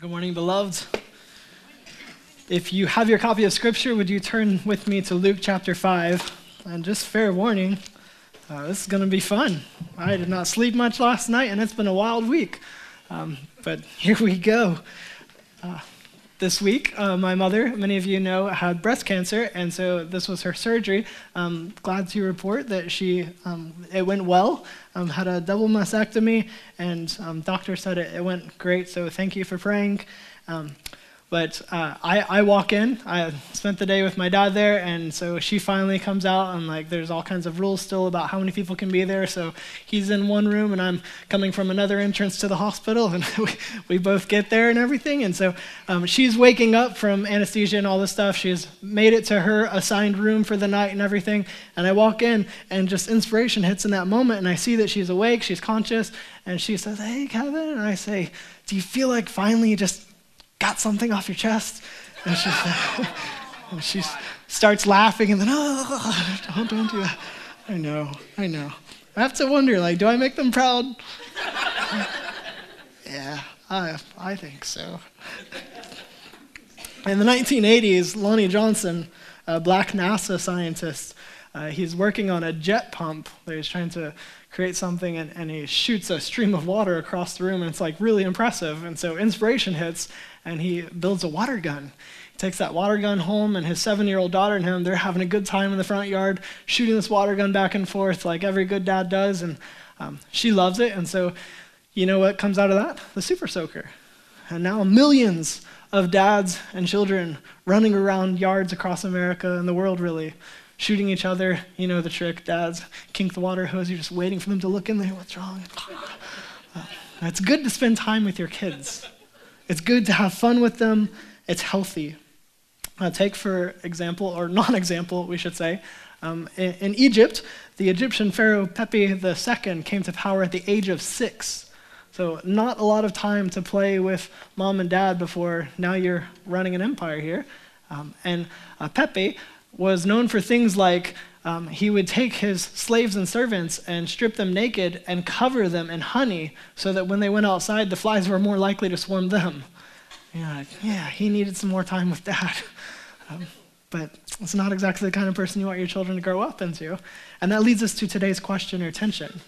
Good morning, beloved. If you have your copy of Scripture, would you turn with me to Luke chapter 5? And just fair warning, uh, this is going to be fun. I did not sleep much last night, and it's been a wild week. Um, but here we go. Uh, this week, uh, my mother, many of you know, had breast cancer, and so this was her surgery. Um, glad to report that she um, it went well. Um, had a double mastectomy, and um, doctor said it, it, went great. So thank you for praying. But uh, I, I walk in. I spent the day with my dad there, and so she finally comes out, and like there's all kinds of rules still about how many people can be there. So he's in one room, and I'm coming from another entrance to the hospital, and we, we both get there and everything. And so um, she's waking up from anesthesia and all this stuff. She's made it to her assigned room for the night and everything. And I walk in, and just inspiration hits in that moment, and I see that she's awake, she's conscious, and she says, "Hey, Kevin," and I say, "Do you feel like finally just got something off your chest? And she, and she starts laughing and then, oh, don't, don't do that. I know, I know. I have to wonder, like, do I make them proud? yeah, I, I think so. In the 1980s, Lonnie Johnson, a black NASA scientist, uh, he's working on a jet pump he's trying to create something, and, and he shoots a stream of water across the room, and it's like really impressive. And so inspiration hits, and he builds a water gun. He takes that water gun home, and his seven year old daughter and him, they're having a good time in the front yard, shooting this water gun back and forth like every good dad does. And um, she loves it. And so, you know what comes out of that? The Super Soaker. And now millions of dads and children running around yards across America and the world, really, shooting each other. You know the trick. Dads kink the water hose. You're just waiting for them to look in there. What's wrong? It's good to spend time with your kids. It's good to have fun with them. It's healthy. Uh, take, for example, or non example, we should say, um, in, in, Egypt, the Egyptian pharaoh Pepi II came to power at the age of six. So, not a lot of time to play with mom and dad before now you're running an empire here. Um, and uh, Pepi was known for things like um, he would take his slaves and servants and strip them naked and cover them in honey so that when they went outside, the flies were more likely to swarm them. Yeah, yeah, he needed some more time with dad. Um, but it's not exactly the kind of person you want your children to grow up into. And that leads us to today's question or tension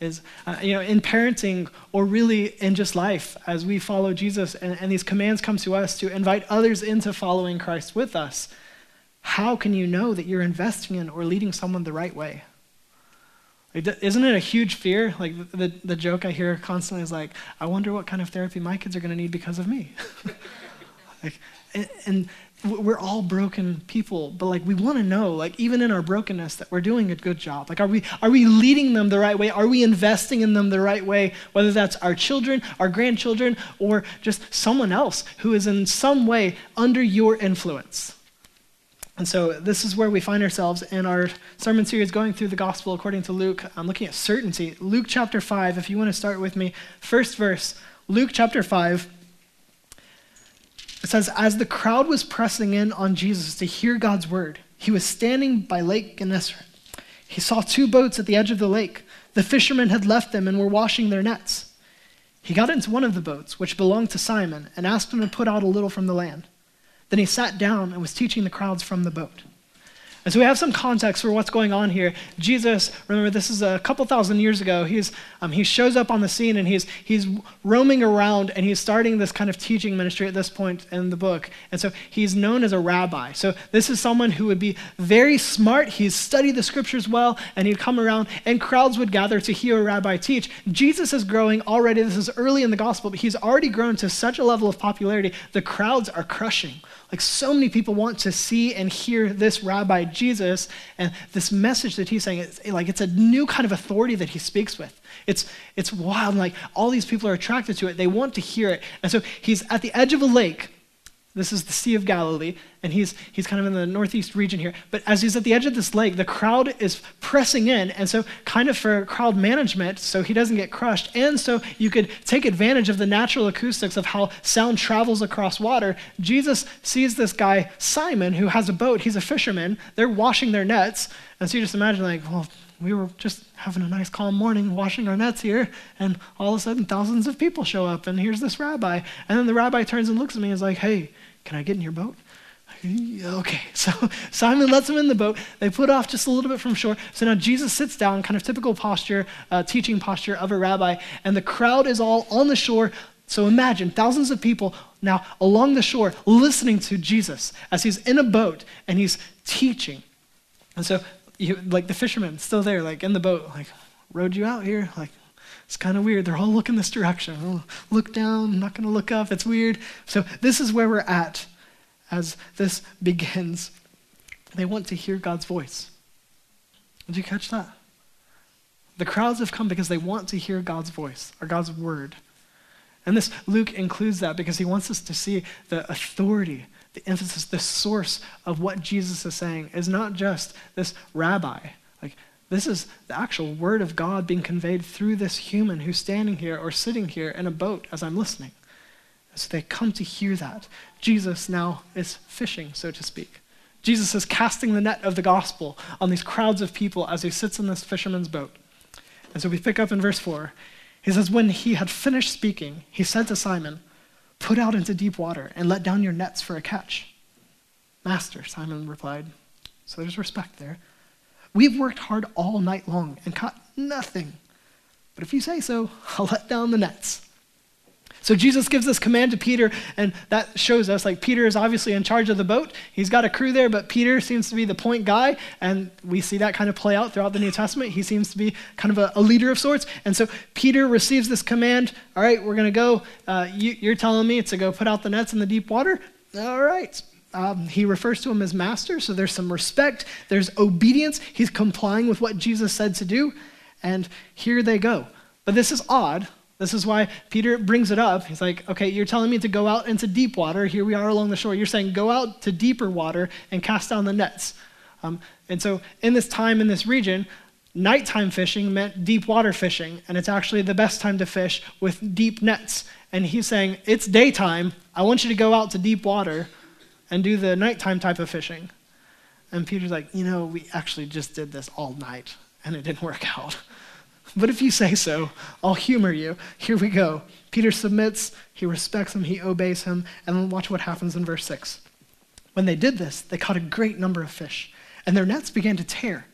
is, uh, you know, in parenting or really in just life as we follow Jesus and, and these commands come to us to invite others into following Christ with us how can you know that you're investing in or leading someone the right way? Isn't it a huge fear? Like the, the joke I hear constantly is like, I wonder what kind of therapy my kids are going to need because of me. like, and, and we're all broken people, but like we want to know, like even in our brokenness, that we're doing a good job. Like, are we are we leading them the right way? Are we investing in them the right way? Whether that's our children, our grandchildren, or just someone else who is in some way under your influence. And so this is where we find ourselves in our sermon series going through the gospel according to Luke. I'm looking at certainty. Luke chapter 5, if you want to start with me, first verse, Luke chapter 5. It says, As the crowd was pressing in on Jesus to hear God's word, he was standing by Lake Gennesaret. He saw two boats at the edge of the lake. The fishermen had left them and were washing their nets. He got into one of the boats, which belonged to Simon, and asked him to put out a little from the land. Then he sat down and was teaching the crowds from the boat. And so we have some context for what's going on here. Jesus, remember, this is a couple thousand years ago. He's, um, he shows up on the scene and he's, he's roaming around and he's starting this kind of teaching ministry at this point in the book. And so he's known as a rabbi. So this is someone who would be very smart. He's studied the scriptures well and he'd come around and crowds would gather to hear a rabbi teach. Jesus is growing already. This is early in the gospel, but he's already grown to such a level of popularity. The crowds are crushing. Like so many people want to see and hear this rabbi Jesus and this message that he's saying. It's like it's a new kind of authority that he speaks with. It's it's wild. Like all these people are attracted to it. They want to hear it. And so he's at the edge of a lake. This is the Sea of Galilee, and he's, he's kind of in the northeast region here. But as he's at the edge of this lake, the crowd is pressing in. And so, kind of for crowd management, so he doesn't get crushed, and so you could take advantage of the natural acoustics of how sound travels across water, Jesus sees this guy, Simon, who has a boat. He's a fisherman. They're washing their nets. And so you just imagine, like, well, we were just having a nice calm morning washing our nets here and all of a sudden thousands of people show up and here's this rabbi. And then the rabbi turns and looks at me and is like hey can i get in your boat? Okay. So simon lets him in the boat. They put off just a little bit from shore. So now jesus sits down kind of typical posture uh, teaching posture of a rabbi and the crowd is all on the shore. So imagine thousands of people now along the shore listening to jesus as he's in a boat and he's teaching. And so you, like the fishermen still there, like in the boat, like, rowed you out here. Like, it's kind of weird. They're all looking this direction. Oh, look down, I'm not going to look up. It's weird. So, this is where we're at as this begins. They want to hear God's voice. Did you catch that? The crowds have come because they want to hear God's voice or God's word. And this Luke includes that because he wants us to see the authority the emphasis, the source of what Jesus is saying is not just this rabbi. Like, this is the actual word of God being conveyed through this human who's standing here or sitting here in a boat as I'm listening. So they come to hear that. Jesus now is fishing, so to speak. Jesus is casting the net of the gospel on these crowds of people as he sits in this fisherman's boat. And so we pick up in verse 4. He says, When he had finished speaking, he said to Simon, Put out into deep water and let down your nets for a catch. Master, Simon replied. So there's respect there. We've worked hard all night long and caught nothing. But if you say so, I'll let down the nets. So Jesus gives this command to Peter, and that shows us like Peter is obviously in charge of the boat. He's got a crew there, but Peter seems to be the point guy, and we see that kind of play out throughout the New Testament. He seems to be kind of a, a leader of sorts. And so Peter receives this command All right, we're going to go. Uh, you, you're telling me to go put out the nets in the deep water? All right. Um, he refers to him as master, so there's some respect, there's obedience. He's complying with what Jesus said to do, and here they go. But this is odd this is why Peter brings it up. He's like, okay, you're telling me to go out into deep water. Here we are along the shore. You're saying go out to deeper water and cast down the nets. Um, and so, in this time in this region, nighttime fishing meant deep water fishing, and it's actually the best time to fish with deep nets. And he's saying, it's daytime. I want you to go out to deep water and do the nighttime type of fishing. And Peter's like, you know, we actually just did this all night, and it didn't work out. But if you say so, I'll humor you. Here we go. Peter submits, he respects him, he obeys him, and then watch what happens in verse 6. When they did this, they caught a great number of fish, and their nets began to tear.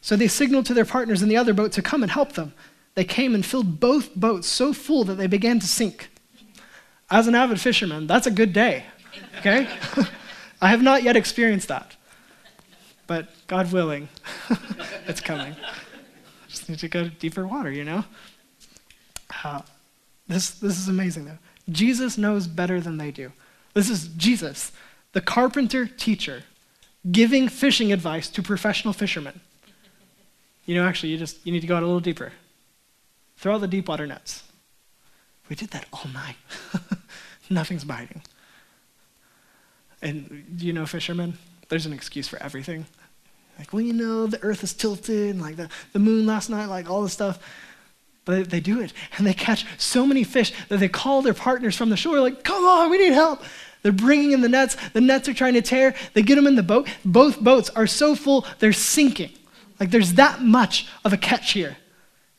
So they signaled to their partners in the other boat to come and help them. They came and filled both boats so full that they began to sink. As an avid fisherman, that's a good day, okay? I have not yet experienced that, but God willing, it's coming to go deeper water, you know? Uh, this, this is amazing, though. Jesus knows better than they do. This is Jesus, the carpenter teacher, giving fishing advice to professional fishermen. You know, actually, you just you need to go out a little deeper. Throw out the deep water nets. We did that all night. Nothing's biting. And do you know fishermen? There's an excuse for everything. Like, well, you know, the earth is tilted, and like the, the moon last night, like all this stuff. But they do it, and they catch so many fish that they call their partners from the shore, like, come on, we need help. They're bringing in the nets. The nets are trying to tear. They get them in the boat. Both boats are so full, they're sinking. Like, there's that much of a catch here.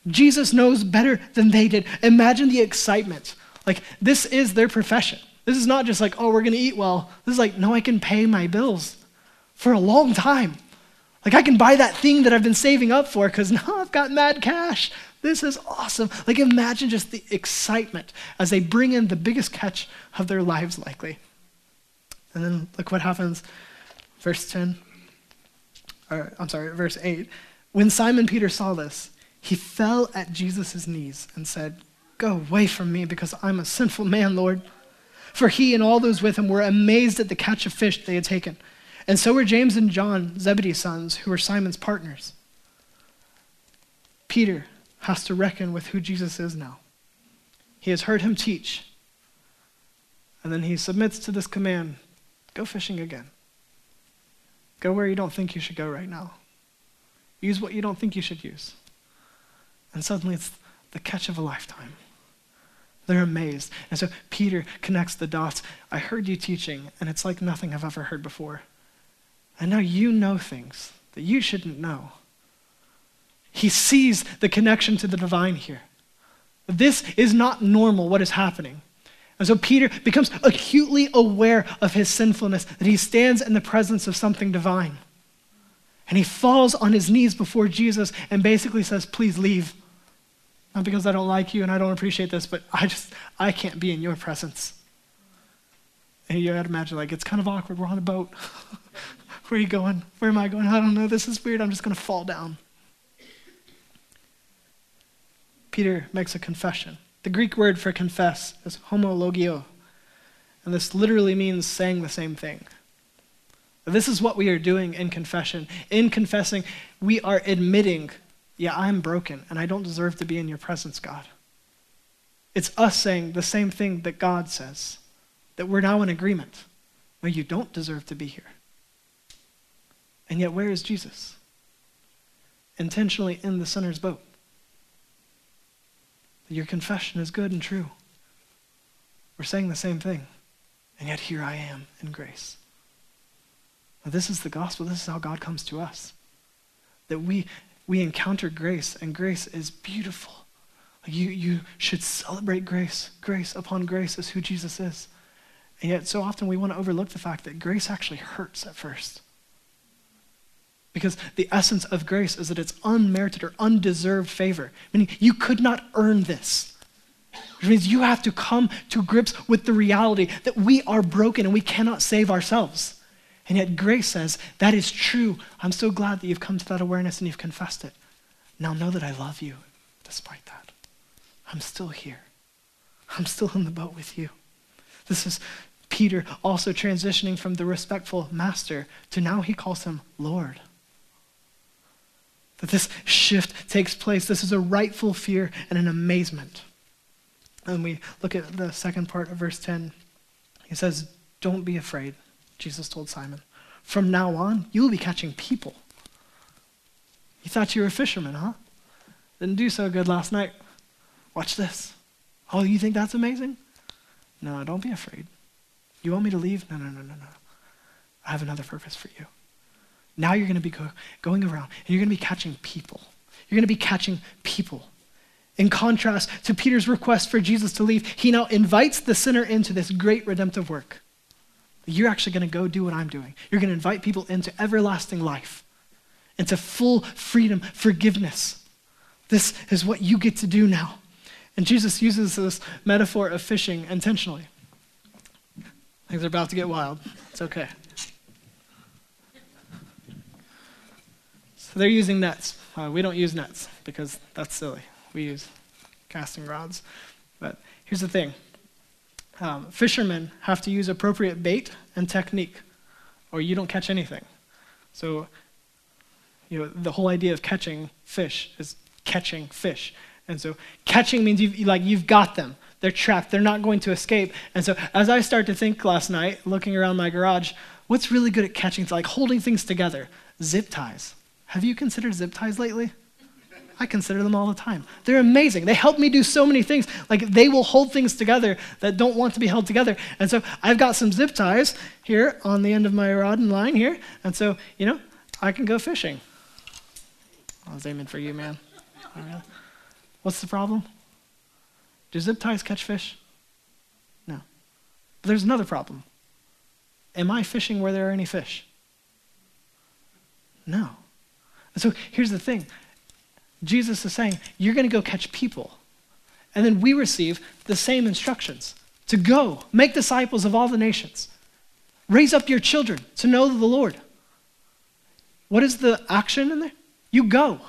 Jesus knows better than they did. Imagine the excitement. Like, this is their profession. This is not just like, oh, we're going to eat well. This is like, no, I can pay my bills for a long time. Like, I can buy that thing that I've been saving up for because now I've got mad cash. This is awesome. Like, imagine just the excitement as they bring in the biggest catch of their lives, likely. And then look what happens. Verse 10, or I'm sorry, verse 8. When Simon Peter saw this, he fell at Jesus' knees and said, Go away from me because I'm a sinful man, Lord. For he and all those with him were amazed at the catch of fish they had taken. And so were James and John, Zebedee's sons, who were Simon's partners. Peter has to reckon with who Jesus is now. He has heard him teach. And then he submits to this command go fishing again. Go where you don't think you should go right now. Use what you don't think you should use. And suddenly it's the catch of a lifetime. They're amazed. And so Peter connects the dots. I heard you teaching, and it's like nothing I've ever heard before. And now you know things that you shouldn't know. He sees the connection to the divine here. This is not normal, what is happening. And so Peter becomes acutely aware of his sinfulness, that he stands in the presence of something divine. And he falls on his knees before Jesus and basically says, Please leave. Not because I don't like you and I don't appreciate this, but I just, I can't be in your presence. And you gotta imagine, like, it's kind of awkward. We're on a boat. Where are you going? Where am I going? I don't know. This is weird. I'm just gonna fall down. Peter makes a confession. The Greek word for confess is homologio, and this literally means saying the same thing. This is what we are doing in confession. In confessing, we are admitting, yeah, I'm broken and I don't deserve to be in your presence, God. It's us saying the same thing that God says, that we're now in agreement. Well, you don't deserve to be here. And yet, where is Jesus? Intentionally in the sinner's boat. Your confession is good and true. We're saying the same thing. And yet, here I am in grace. Now, this is the gospel. This is how God comes to us. That we, we encounter grace, and grace is beautiful. You, you should celebrate grace. Grace upon grace is who Jesus is. And yet, so often we want to overlook the fact that grace actually hurts at first. Because the essence of grace is that it's unmerited or undeserved favor, meaning you could not earn this. Which means you have to come to grips with the reality that we are broken and we cannot save ourselves. And yet, grace says, That is true. I'm so glad that you've come to that awareness and you've confessed it. Now know that I love you despite that. I'm still here. I'm still in the boat with you. This is Peter also transitioning from the respectful master to now he calls him Lord. That this shift takes place. This is a rightful fear and an amazement. And we look at the second part of verse 10. He says, Don't be afraid. Jesus told Simon. From now on, you will be catching people. You thought you were a fisherman, huh? Didn't do so good last night. Watch this. Oh, you think that's amazing? No, don't be afraid. You want me to leave? No, no, no, no, no. I have another purpose for you. Now you're going to be go- going around and you're going to be catching people. You're going to be catching people. In contrast to Peter's request for Jesus to leave, he now invites the sinner into this great redemptive work. You're actually going to go do what I'm doing. You're going to invite people into everlasting life, into full freedom, forgiveness. This is what you get to do now. And Jesus uses this metaphor of fishing intentionally. Things are about to get wild. It's okay. So they're using nets. Uh, we don't use nets because that's silly. We use casting rods. But here's the thing um, fishermen have to use appropriate bait and technique, or you don't catch anything. So, you know, the whole idea of catching fish is catching fish. And so, catching means you've, like, you've got them. They're trapped. They're not going to escape. And so, as I start to think last night, looking around my garage, what's really good at catching, like holding things together? Zip ties. Have you considered zip ties lately? I consider them all the time. They're amazing. They help me do so many things. Like they will hold things together that don't want to be held together. And so I've got some zip ties here on the end of my rod and line here. And so, you know, I can go fishing. Oh, I was aiming for you, man. Oh, What's the problem? Do zip ties catch fish? No. But there's another problem. Am I fishing where there are any fish? No. And so here's the thing Jesus is saying, You're going to go catch people. And then we receive the same instructions to go, make disciples of all the nations, raise up your children to know the Lord. What is the action in there? You go.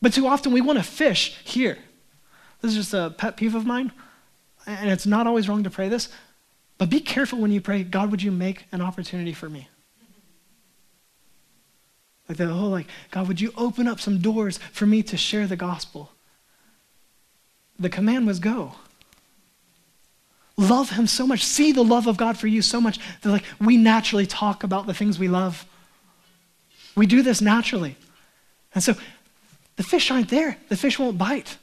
But too often we want to fish here. This is just a pet peeve of mine, and it's not always wrong to pray this, but be careful when you pray, God, would you make an opportunity for me? Like the whole like, God, would you open up some doors for me to share the gospel? The command was go. Love him so much. See the love of God for you so much that like we naturally talk about the things we love We do this naturally. And so the fish aren't there, the fish won't bite.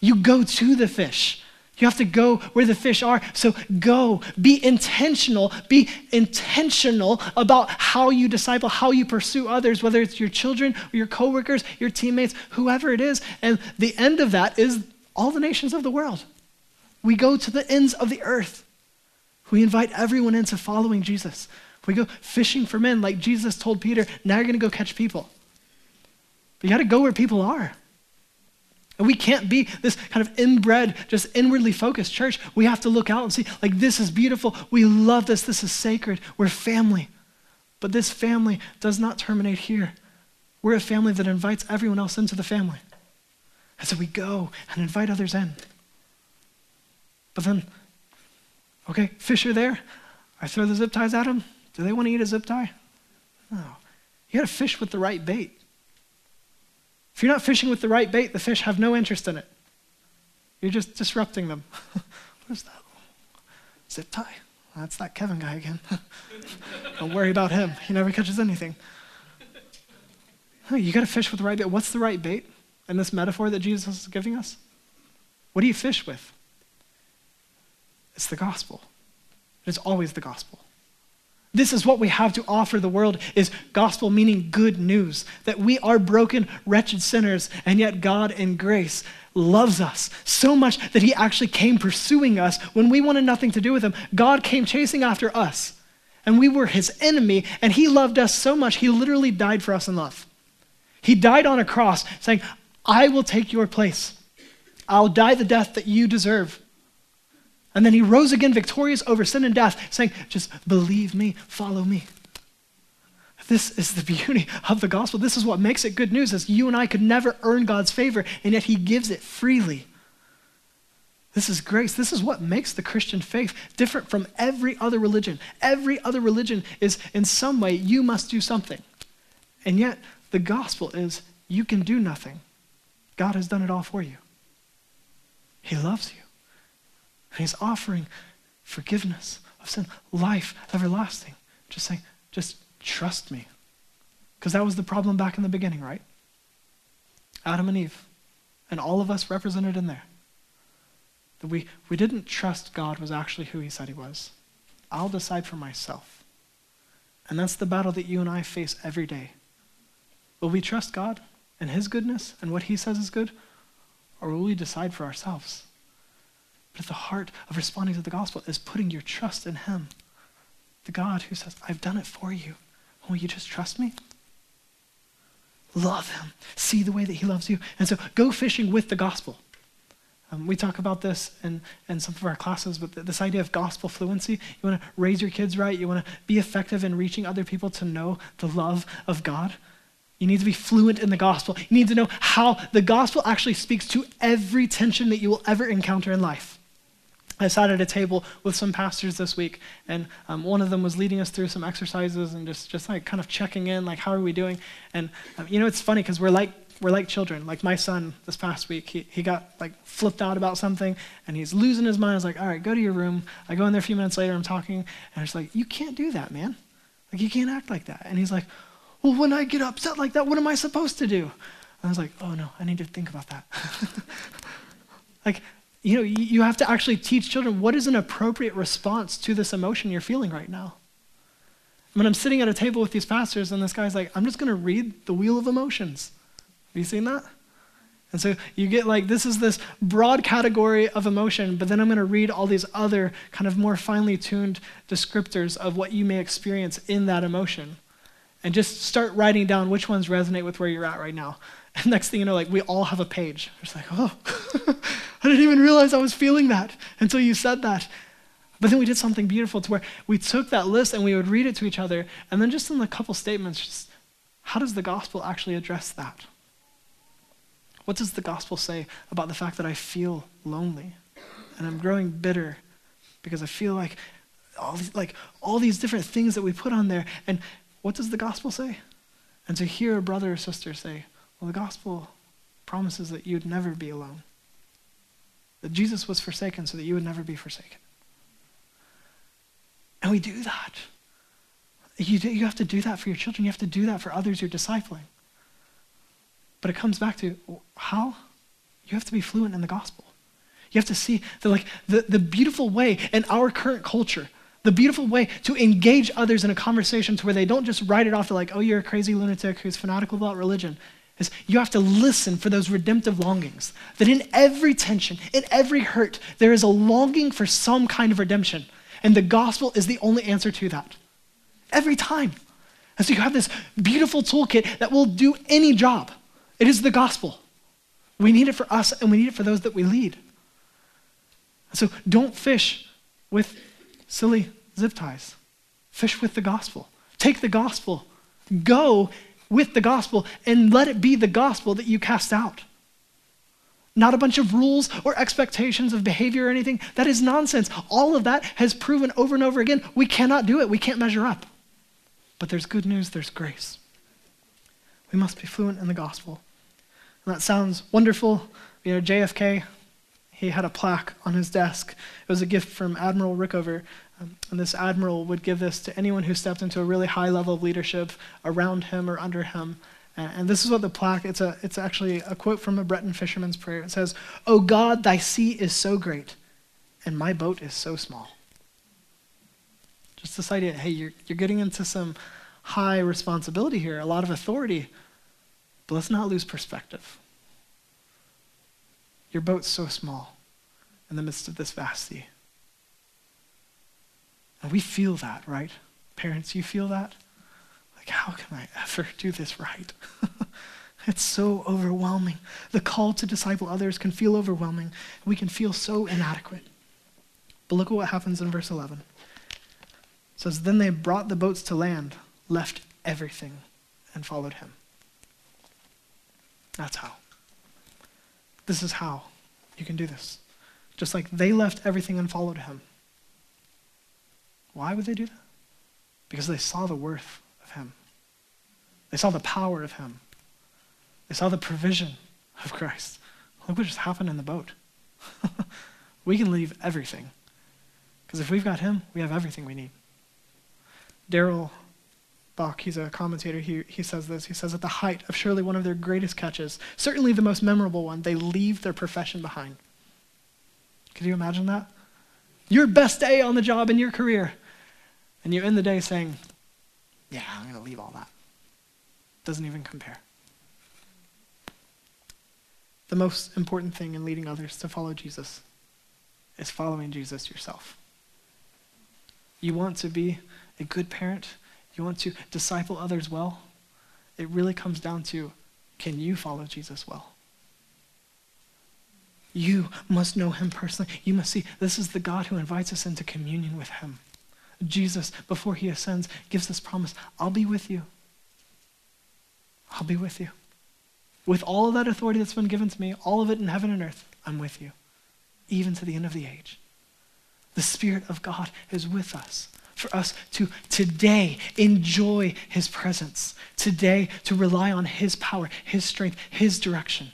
You go to the fish. You have to go where the fish are. So go, be intentional, be intentional about how you disciple, how you pursue others, whether it's your children your coworkers, your teammates, whoever it is. And the end of that is all the nations of the world. We go to the ends of the earth. We invite everyone into following Jesus. We go fishing for men like Jesus told Peter, now you're going to go catch people. But you got to go where people are. And we can't be this kind of inbred, just inwardly focused church. We have to look out and see, like, this is beautiful. We love this. This is sacred. We're family. But this family does not terminate here. We're a family that invites everyone else into the family. And so we go and invite others in. But then, okay, fish are there. I throw the zip ties at them. Do they want to eat a zip tie? No. You got to fish with the right bait. If you're not fishing with the right bait, the fish have no interest in it. You're just disrupting them. what is that? Zip tie. That's that Kevin guy again. Don't worry about him. He never catches anything. You got to fish with the right bait. What's the right bait in this metaphor that Jesus is giving us? What do you fish with? It's the gospel. It's always the gospel. This is what we have to offer the world is gospel meaning good news that we are broken wretched sinners and yet God in grace loves us so much that he actually came pursuing us when we wanted nothing to do with him. God came chasing after us and we were his enemy and he loved us so much he literally died for us in love. He died on a cross saying, "I will take your place. I'll die the death that you deserve." And then he rose again victorious over sin and death, saying, Just believe me, follow me. This is the beauty of the gospel. This is what makes it good news, is you and I could never earn God's favor, and yet he gives it freely. This is grace. This is what makes the Christian faith different from every other religion. Every other religion is, in some way, you must do something. And yet, the gospel is you can do nothing. God has done it all for you. He loves you. And he's offering forgiveness of sin, life everlasting. Just saying, just trust me. Because that was the problem back in the beginning, right? Adam and Eve, and all of us represented in there. That we, we didn't trust God was actually who he said he was. I'll decide for myself. And that's the battle that you and I face every day. Will we trust God and his goodness and what he says is good? Or will we decide for ourselves? But at the heart of responding to the gospel is putting your trust in Him. The God who says, I've done it for you. Will you just trust me? Love Him. See the way that He loves you. And so go fishing with the gospel. Um, we talk about this in, in some of our classes, but this idea of gospel fluency. You want to raise your kids right. You want to be effective in reaching other people to know the love of God. You need to be fluent in the gospel. You need to know how the gospel actually speaks to every tension that you will ever encounter in life. I sat at a table with some pastors this week, and um, one of them was leading us through some exercises and just, just like kind of checking in, like, how are we doing? And um, you know, it's funny because we're like, we're like children. Like my son this past week, he, he got like flipped out about something and he's losing his mind. I was like, all right, go to your room. I go in there a few minutes later, I'm talking, and it's like, you can't do that, man. Like, you can't act like that. And he's like, well, when I get upset like that, what am I supposed to do? And I was like, oh no, I need to think about that. like, you know, you have to actually teach children what is an appropriate response to this emotion you're feeling right now. When I'm sitting at a table with these pastors, and this guy's like, I'm just going to read the wheel of emotions. Have you seen that? And so you get like, this is this broad category of emotion, but then I'm going to read all these other kind of more finely tuned descriptors of what you may experience in that emotion. And just start writing down which ones resonate with where you're at right now. And next thing you know, like we all have a page. It's like, oh, I didn't even realize I was feeling that until you said that. But then we did something beautiful to where we took that list and we would read it to each other, and then just in a couple statements, just how does the gospel actually address that? What does the gospel say about the fact that I feel lonely and I'm growing bitter because I feel like all these, like all these different things that we put on there? And what does the gospel say? And to hear a brother or sister say, well, the gospel promises that you'd never be alone that Jesus was forsaken so that you would never be forsaken. And we do that. You, do, you have to do that for your children. You have to do that for others you're discipling. But it comes back to how? You have to be fluent in the gospel. You have to see the, like, the, the beautiful way in our current culture, the beautiful way to engage others in a conversation to where they don't just write it off to like, oh, you're a crazy lunatic who's fanatical about religion. Is you have to listen for those redemptive longings. That in every tension, in every hurt, there is a longing for some kind of redemption. And the gospel is the only answer to that. Every time. And so you have this beautiful toolkit that will do any job. It is the gospel. We need it for us and we need it for those that we lead. So don't fish with silly zip ties. Fish with the gospel. Take the gospel. Go with the gospel and let it be the gospel that you cast out. Not a bunch of rules or expectations of behavior or anything. That is nonsense. All of that has proven over and over again we cannot do it. We can't measure up. But there's good news, there's grace. We must be fluent in the gospel. And that sounds wonderful. You know, JFK, he had a plaque on his desk. It was a gift from Admiral Rickover. Um, and this admiral would give this to anyone who stepped into a really high level of leadership around him or under him. And, and this is what the plaque, it's, a, it's actually a quote from a Breton fisherman's prayer. It says, O God, thy sea is so great, and my boat is so small. Just this idea, hey, you're, you're getting into some high responsibility here, a lot of authority, but let's not lose perspective. Your boat's so small in the midst of this vast sea. And we feel that, right? Parents, you feel that? Like, how can I ever do this right? it's so overwhelming. The call to disciple others can feel overwhelming. We can feel so inadequate. But look at what happens in verse 11. It says, Then they brought the boats to land, left everything, and followed him. That's how. This is how you can do this. Just like they left everything and followed him. Why would they do that? Because they saw the worth of him. They saw the power of him. They saw the provision of Christ. Look what just happened in the boat. we can leave everything. Because if we've got him, we have everything we need. Darrell Bock, he's a commentator, he, he says this. He says, At the height of surely one of their greatest catches, certainly the most memorable one, they leave their profession behind. Could you imagine that? Your best day on the job in your career. And you end the day saying, Yeah, I'm going to leave all that. Doesn't even compare. The most important thing in leading others to follow Jesus is following Jesus yourself. You want to be a good parent, you want to disciple others well, it really comes down to can you follow Jesus well? You must know him personally. You must see this is the God who invites us into communion with him. Jesus, before he ascends, gives this promise I'll be with you. I'll be with you. With all of that authority that's been given to me, all of it in heaven and earth, I'm with you, even to the end of the age. The Spirit of God is with us for us to today enjoy his presence, today to rely on his power, his strength, his direction.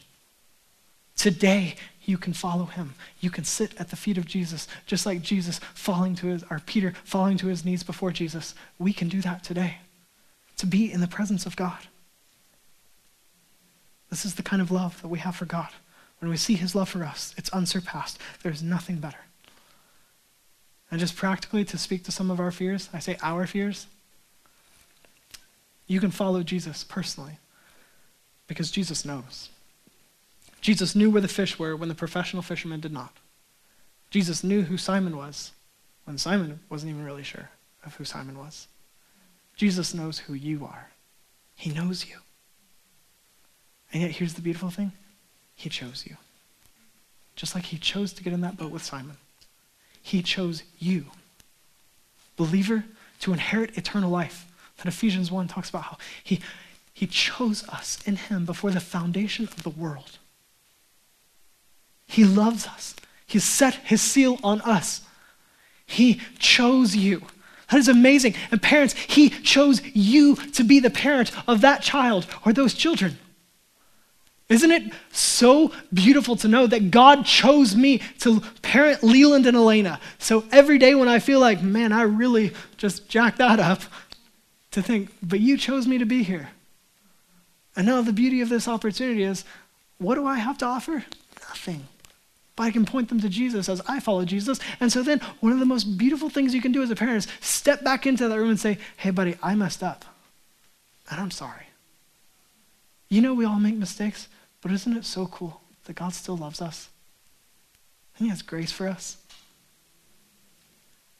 Today, you can follow him. You can sit at the feet of Jesus, just like Jesus falling to his, or Peter falling to his knees before Jesus. We can do that today, to be in the presence of God. This is the kind of love that we have for God. When we see his love for us, it's unsurpassed. There's nothing better. And just practically to speak to some of our fears, I say our fears, you can follow Jesus personally because Jesus knows. Jesus knew where the fish were when the professional fishermen did not. Jesus knew who Simon was when Simon wasn't even really sure of who Simon was. Jesus knows who you are. He knows you. And yet, here's the beautiful thing He chose you. Just like He chose to get in that boat with Simon, He chose you, believer, to inherit eternal life. That Ephesians 1 talks about how He, he chose us in Him before the foundation of the world. He loves us. He set his seal on us. He chose you. That is amazing. And parents, he chose you to be the parent of that child or those children. Isn't it so beautiful to know that God chose me to parent Leland and Elena? So every day when I feel like, man, I really just jacked that up, to think, but you chose me to be here. And now the beauty of this opportunity is what do I have to offer? Nothing. But I can point them to Jesus as I follow Jesus. And so then one of the most beautiful things you can do as a parent is step back into that room and say, hey, buddy, I messed up. And I'm sorry. You know, we all make mistakes, but isn't it so cool that God still loves us? And He has grace for us.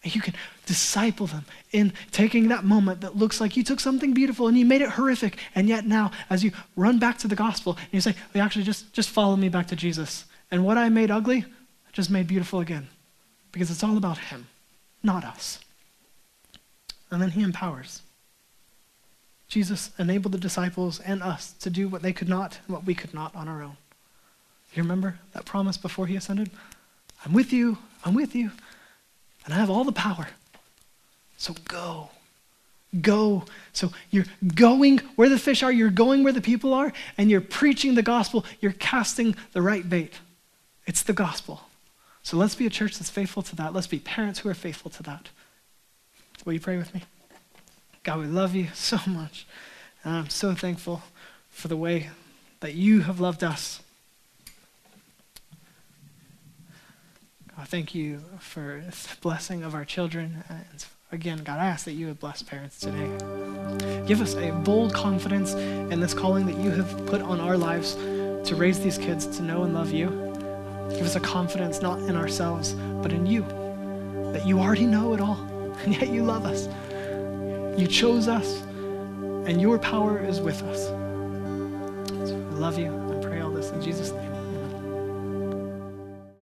And you can disciple them in taking that moment that looks like you took something beautiful and you made it horrific. And yet now, as you run back to the gospel, and you say, well, actually, just, just follow me back to Jesus. And what I made ugly, I just made beautiful again. Because it's all about Him, not us. And then He empowers. Jesus enabled the disciples and us to do what they could not and what we could not on our own. You remember that promise before He ascended? I'm with you, I'm with you, and I have all the power. So go. Go. So you're going where the fish are, you're going where the people are, and you're preaching the gospel, you're casting the right bait. It's the gospel. So let's be a church that's faithful to that. Let's be parents who are faithful to that. Will you pray with me? God, we love you so much. And I'm so thankful for the way that you have loved us. God, thank you for the blessing of our children. And again, God, I ask that you would bless parents today. Give us a bold confidence in this calling that you have put on our lives to raise these kids to know and love you. Give us a confidence not in ourselves, but in you, that you already know it all, and yet you love us. You chose us, and your power is with us. So I love you. I pray all this in Jesus' name.